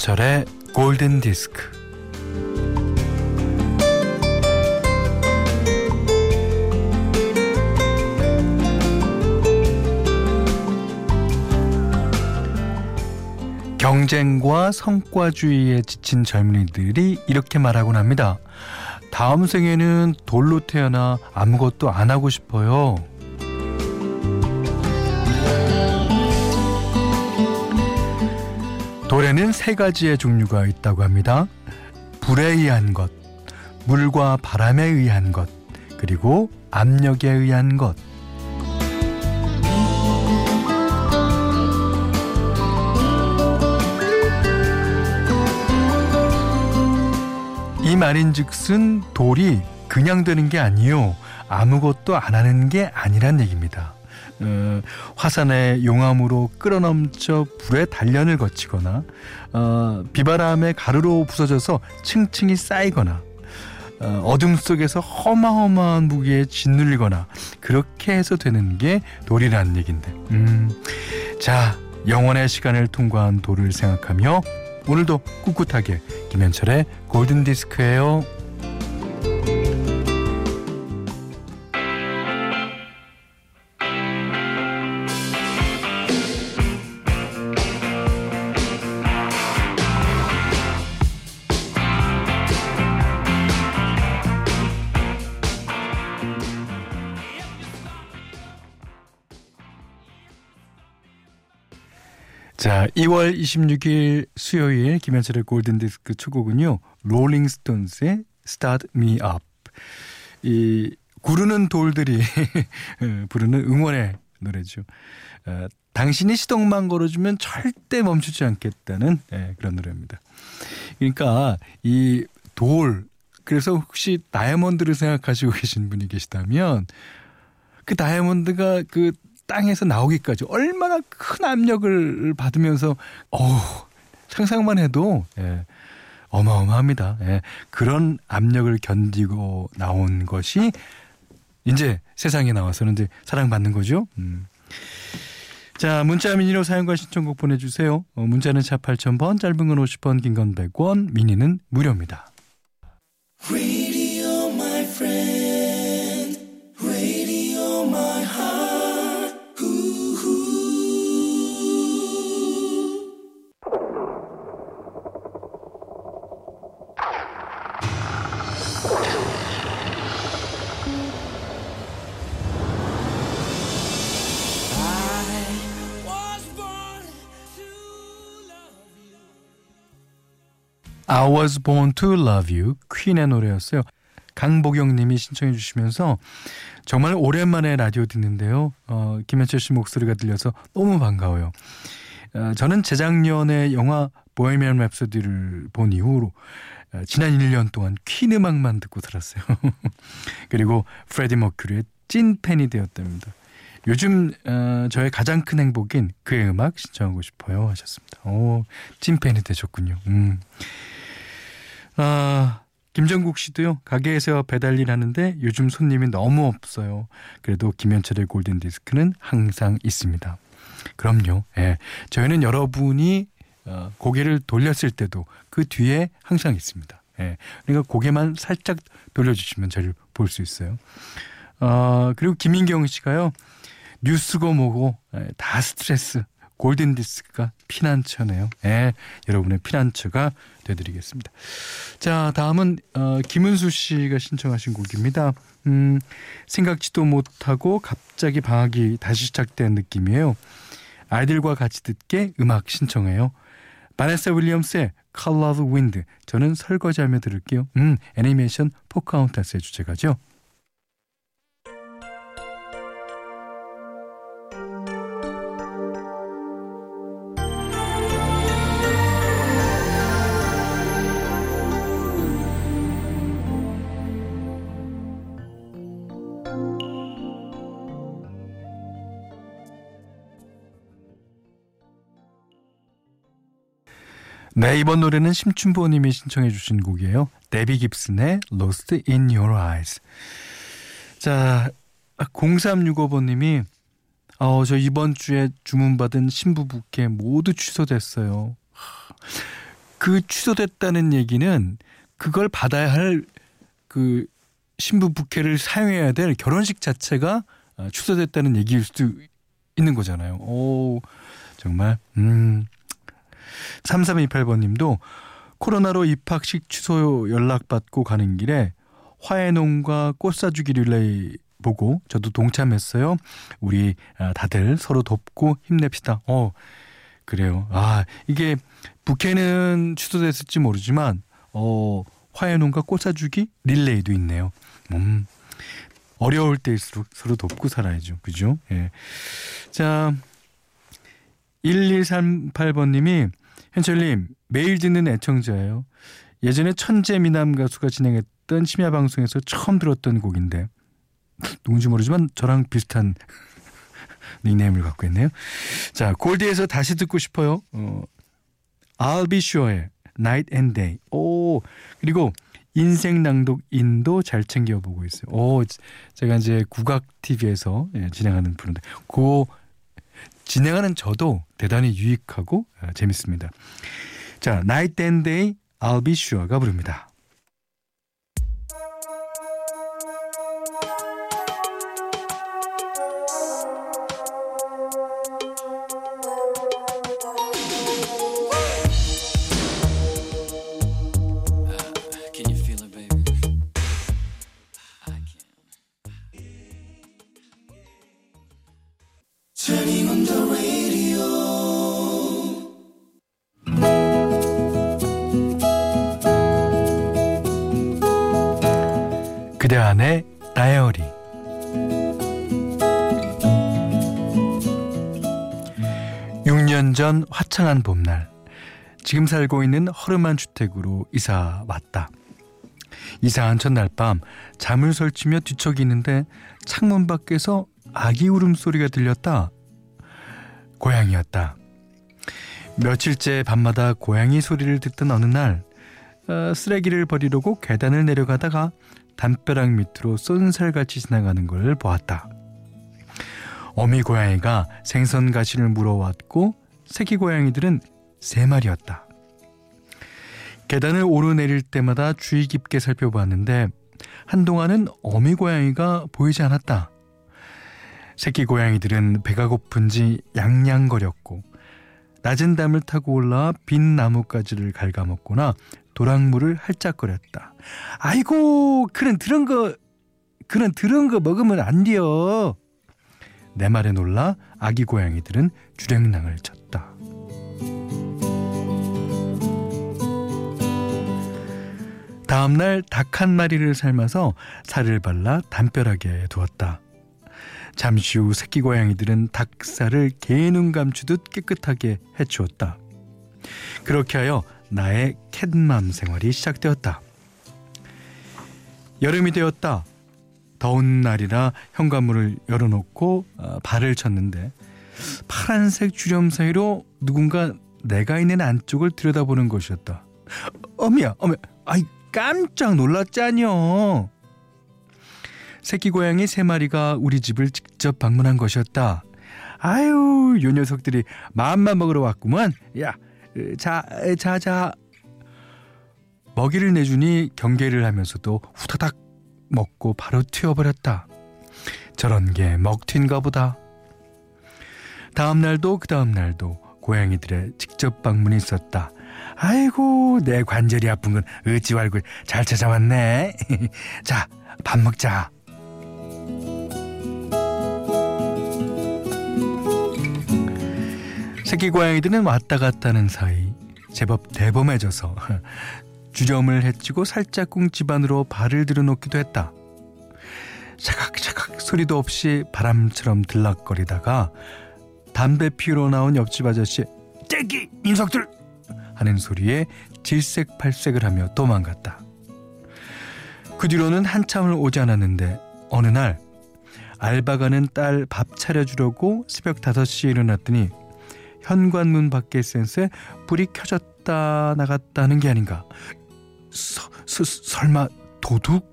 김현철의 골든 디스크. 경쟁과 성과주의에 지친 젊은이들이 이렇게 말하곤 합니다. 다음 생에는 돌로 태어나 아무것도 안 하고 싶어요. 돌에는 세 가지의 종류가 있다고 합니다. 불에 의한 것, 물과 바람에 의한 것, 그리고 압력에 의한 것. 이 말인즉슨 돌이 그냥 되는 게 아니요 아무것도 안 하는 게 아니란 얘기입니다. 어, 화산의 용암으로 끌어넘쳐 불의 단련을 거치거나 어, 비바람에 가루로 부서져서 층층이 쌓이거나 어, 어둠 속에서 허마허마한 무게에 짓눌리거나 그렇게 해서 되는 게 돌이라는 얘긴데 음, 자 영원의 시간을 통과한 돌을 생각하며 오늘도 꿋꿋하게 김현철의 골든디스크예요. 자, 2월 26일 수요일 김현철의 골든디스크 초곡은요. 롤링스톤스의 Start Me Up. 이 구르는 돌들이 부르는 응원의 노래죠. 어, 당신이 시동만 걸어주면 절대 멈추지 않겠다는 네, 그런 노래입니다. 그러니까 이 돌, 그래서 혹시 다이아몬드를 생각하시고 계신 분이 계시다면 그 다이아몬드가 그 땅에서 나오기까지 얼마나 큰 압력을 받으면서 어우 상상만 해도 예, 어마어마합니다. 예, 그런 압력을 견디고 나온 것이 이제 세상에 나와서는 이제 사랑받는 거죠. 음. 자, 문자 미니로 사용과 신청곡 보내주세요. 어, 문자는 차 8000번, 짧은 건 50원, 긴 건 100원, 미니는 무료입니다. I was born to love you 퀸의 노래였어요. 강보경 님이 신청해 주시면서 정말 오랜만에 라디오 듣는데요. 어, 김현철 씨 목소리가 들려서 너무 반가워요. 어, 저는 재작년에 영화 보헤미안 랩소디를 본 이후로 어, 지난 1년 동안 퀸 음악만 듣고 살았어요. 그리고 프레디 머큐리의 찐 팬이 되었답니다. 요즘 어, 저의 가장 큰 행복인 그의 음악 신청하고 싶어요 하셨습니다. 오, 찐 팬이 되셨군요. 음. 아, 김정국 씨도요. 가게에서 배달일 하는데 요즘 손님이 너무 없어요. 그래도 김현철의 골든 디스크는 항상 있습니다. 그럼요. 예. 저희는 여러분이 어, 고개를 돌렸을 때도 그 뒤에 항상 있습니다. 예. 그러니까 고개만 살짝 돌려주시면 저를 볼 수 있어요. 어, 그리고 김인경 씨가요. 뉴스고 뭐고 예, 다 스트레스. 골든 디스크가 피난처네요. 예, 여러분의 피난처가 되드리겠습니다. 자, 다음은 어, 김은수 씨가 신청하신 곡입니다. 음, 생각지도 못하고 갑자기 방학이 다시 시작된 느낌이에요. 아이들과 같이 듣게 음악 신청해요. 바네사 윌리엄스의 Color of Wind. 저는 설거지하며 들을게요. 음, 애니메이션 포카운타스의 주제가죠. 네, 이번 노래는 심춘보 님이 신청해 주신 곡이에요. 데비 깁슨의 Lost in Your Eyes. 자, 0365번 님이 어, 저 이번 주에 주문받은 신부 부케 모두 취소됐어요. 그 취소됐다는 얘기는 그걸 받아야 할 그 신부 부케를 사용해야 될 결혼식 자체가 아, 취소됐다는 얘기일 수도 있는 거잖아요. 오, 정말, 음. 3328번 님도 코로나로 입학식 취소 연락받고 가는 길에 화해농과 꽃사주기 릴레이 보고 저도 동참했어요. 우리 아, 다들 서로 돕고 힘냅시다. 어, 그래요. 아, 이게 부캐는 취소됐을지 모르지만 어, 화해농과 꽃사주기 릴레이도 있네요. 음. 어려울 때일수록 서로 돕고 살아야죠. 그죠? 예. 자, 1138번님이 현철님 매일 듣는 애청자예요. 예전에 천재 미남 가수가 진행했던 심야 방송에서 처음 들었던 곡인데 누군지 모르지만 저랑 비슷한 닉네임을 갖고 있네요. 자, 골디에서 다시 듣고 싶어요. 어, I'll be sure의 Night and Day. 오, 그리고 인생 낭독 인도 잘 챙겨보고 있어요. 오, 제가 이제 국악 TV에서 예, 진행하는 프로인데, 그 진행하는 저도 대단히 유익하고 아, 재밌습니다. 자, and Day, I'll be sure가 부릅니다. (6년) 전 화창한 봄날 지금 살고 있는 허름한 주택으로 이사 왔다. 이사한 첫날 밤 잠을 설치며 뒤척이는데 창문 밖에서 아기 울음소리가 들렸다. 고양이였다. 며칠째 밤마다 고양이 소리를 듣던 어느 날 어, 쓰레기를 버리려고 계단을 내려가다가 담벼락 밑으로 쏜살같이 지나가는 걸 보았다. 어미 고양이가 생선 가시를 물어왔고 새끼 고양이들은 세 마리였다. 계단을 오르내릴 때마다 주의 깊게 살펴보았는데 한동안은 어미 고양이가 보이지 않았다. 새끼 고양이들은 배가 고픈지 양양거렸고 낮은 담을 타고 올라 빈 나뭇가지를 갉아먹거나 도랑물을 할짝거렸다. 아이고, 그런 들은 거, 그런 들은 거 먹으면 안 돼요. 내 말에 놀라 아기 고양이들은 주랭랑을 쳤다. 다음날 닭 한 마리를 삶아서 살을 발라 담벼락에 두었다. 잠시 후 새끼 고양이들은 닭살을 개눈 감추듯 깨끗하게 해치웠다. 그렇게 하여 나의 캣맘 생활이 시작되었다. 여름이 되었다. 더운 날이라 현관문을 열어놓고 어, 발을 쳤는데 파란색 주름 사이로 누군가 내가 있는 안쪽을 들여다보는 것이었다. 어미야, 어미, 아이 깜짝 놀랐잖여. 새끼 고양이 세 마리가 우리 집을 직접 방문한 것이었다. 아유, 요 녀석들이 마음만 먹으러 왔구먼. 야, 자, 자, 자. 먹이를 내주니 경계를 하면서도 후다닥 먹고 바로 튀어버렸다. 저런 게 먹튀인가 보다. 다음 날도 그 다음 날도 고양이들의 직접 방문이 있었다. 아이고 내 관절이 아픈 건 어찌 말고 잘 찾아왔네. 자 밥 먹자. 새끼 고양이들은 왔다 갔다 하는 사이 제법 대범해져서 주점을 해치고 살짝꿍 집안으로 발을 들여놓기도 했다. 차각차각 소리도 없이 바람처럼 들락거리다가 담배 피우러 나온 옆집 아저씨 떼기 녀석들 하는 소리에 질색팔색을 하며 도망갔다. 그 뒤로는 한참을 오지 않았는데 어느 날 알바 가는 딸 밥 차려주려고 새벽 5시에 일어났더니 현관문 밖에 센스에 불이 켜졌다 나갔다 하는 게 아닌가. 서, 서, 설마 도둑?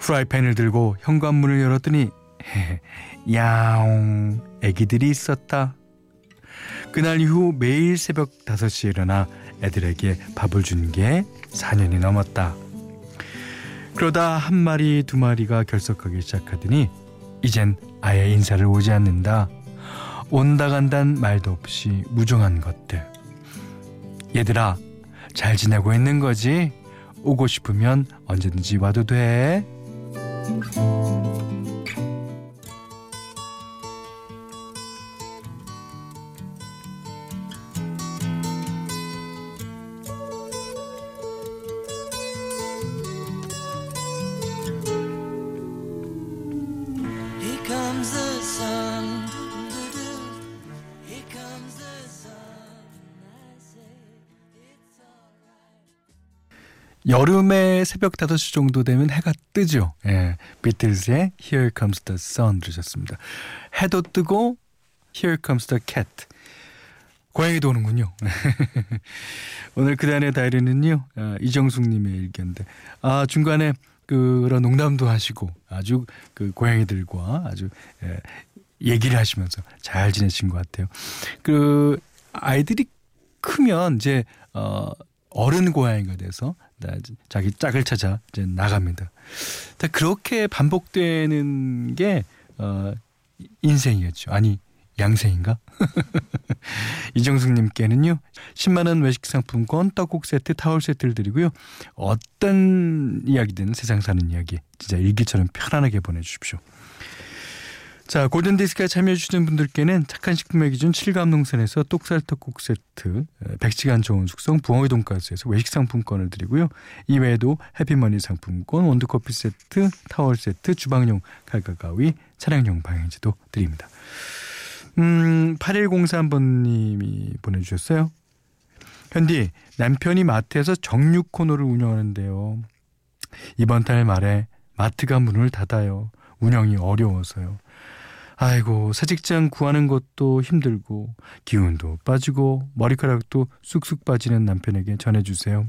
프라이팬을 들고 현관문을 열었더니 야옹 애기들이 있었다. 그날 이후 매일 새벽 5시에 일어나 애들에게 밥을 준 게 4년이 넘었다. 그러다 한 마리 두 마리가 결석하기 시작하더니 이젠 아예 인사를 오지 않는다. 온다 간단 말도 없이 무정한 것들. 얘들아, 잘 지내고 있는 거지? 오고 싶으면 언제든지 와도 돼. 여름에 새벽 5시 정도 되면 해가 뜨죠. 예. 비틀즈의 Here Comes the Sun 들으셨습니다. 해도 뜨고 Here Comes the Cat. 고양이도 오는군요. 오늘 그단의 다이리는요. 아, 이정숙 님의 일기인데 아 중간에 그런 농담도 하시고 아주 그 고양이들과 아주 예, 얘기를 하시면서 잘 지내신 것 같아요. 그 아이들이 크면 이제 어 어른 고양이가 돼서 자기 짝을 찾아 이제 나갑니다. 그렇게 반복되는 게 어, 인생이었죠. 아니 양생인가? 이정숙님께는요 10만 원 외식 상품권 떡국 세트 타월 세트를 드리고요 어떤 이야기든 세상 사는 이야기 진짜 일기처럼 편안하게 보내주십시오 자, 골든디스크에 참여해주시는 분들께는 착한 식품의 기준 7감 농산에서 똑살떡국 세트, 100시간 좋은 숙성 부엉이 돈가스에서 외식 상품권을 드리고요. 이외에도 해피머니 상품권, 원두커피 세트, 타월 세트, 주방용 칼과 가위, 차량용 방향지도 드립니다. 음, 8103번님이 보내주셨어요. 현디, 남편이 마트에서 정육 코너를 운영하는데요. 이번 달 말에 마트가 문을 닫아요. 운영이 어려워서요. 아이고, 새 직장 구하는 것도 힘들고, 기운도 빠지고, 머리카락도 쑥쑥 빠지는 남편에게 전해주세요.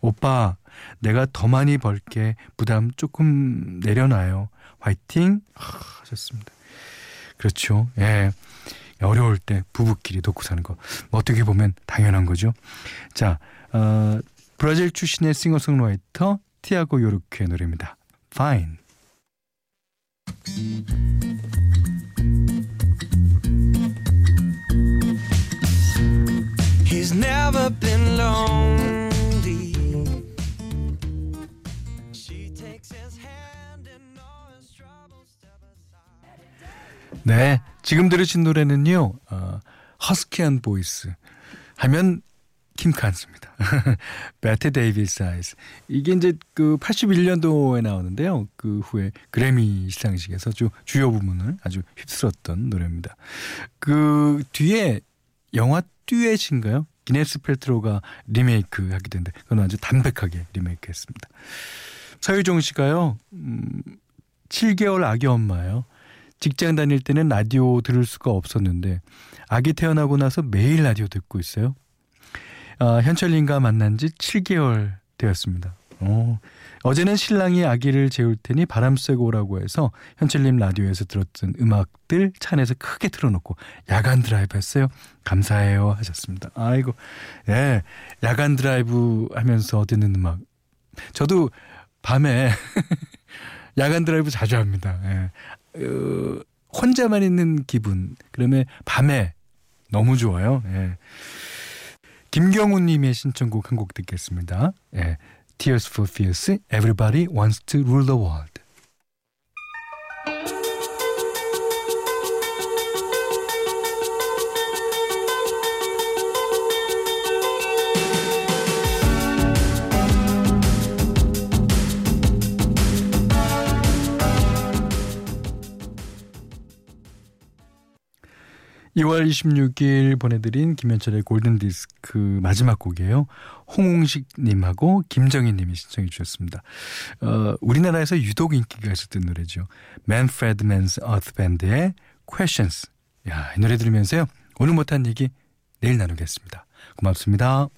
오빠, 내가 더 많이 벌게 부담 조금 내려놔요. 화이팅! 하셨습니다. 그렇죠. 예. 어려울 때 부부끼리 돕고 사는 거. 뭐 어떻게 보면 당연한 거죠. 자, 어, 브라질 출신의 싱어송라이터 티아고 요르케의 노래입니다. Fine. He's never been aside. 네, 지금 들으신 노래는요. 어, 허스키한 보이스 하면 킴 칸스입니다. Bette Davis Eyes. 이게 이제 그 81년도에 나오는데요. 그 후에 그래미 시상식에서 주, 주요 부문을 아주 휩쓸었던 노래입니다. 그 뒤에 영화 듀엣인가요? 기네스 펠트로가 리메이크 하게 된데 그건 아주 담백하게 리메이크 했습니다. 서유정 씨가요. 음, 7개월 아기 엄마예요. 직장 다닐 때는 라디오 들을 수가 없었는데 아기 태어나고 나서 매일 라디오 듣고 있어요. 어, 현철님과 만난 지 7개월 되었습니다. 어, 어제는 신랑이 아기를 재울 테니 바람 쐬고 오라고 해서 현철님 라디오에서 들었던 음악들 차 안에서 크게 틀어놓고 야간 드라이브 했어요. 감사해요 하셨습니다. 아이고, 예, 야간 드라이브 하면서 듣는 음악. 저도 밤에 야간 드라이브 자주 합니다. 예. 어, 혼자만 있는 기분. 그러면 밤에 너무 좋아요. 예. 김경훈 님의 신청곡 한 곡 듣겠습니다. 예. Tears for Fears, Everybody Wants to Rule the World. 2월 26일 보내드린 김현철의 골든디스크 마지막 곡이에요. 홍웅식님하고 김정희님이 신청해 주셨습니다. 어, 우리나라에서 유독 인기가 있었던 노래죠. 맨프레드 맨스 어트 밴드의 Questions. 야, 이 노래 들으면서요. 오늘 못한 얘기 내일 나누겠습니다. 고맙습니다.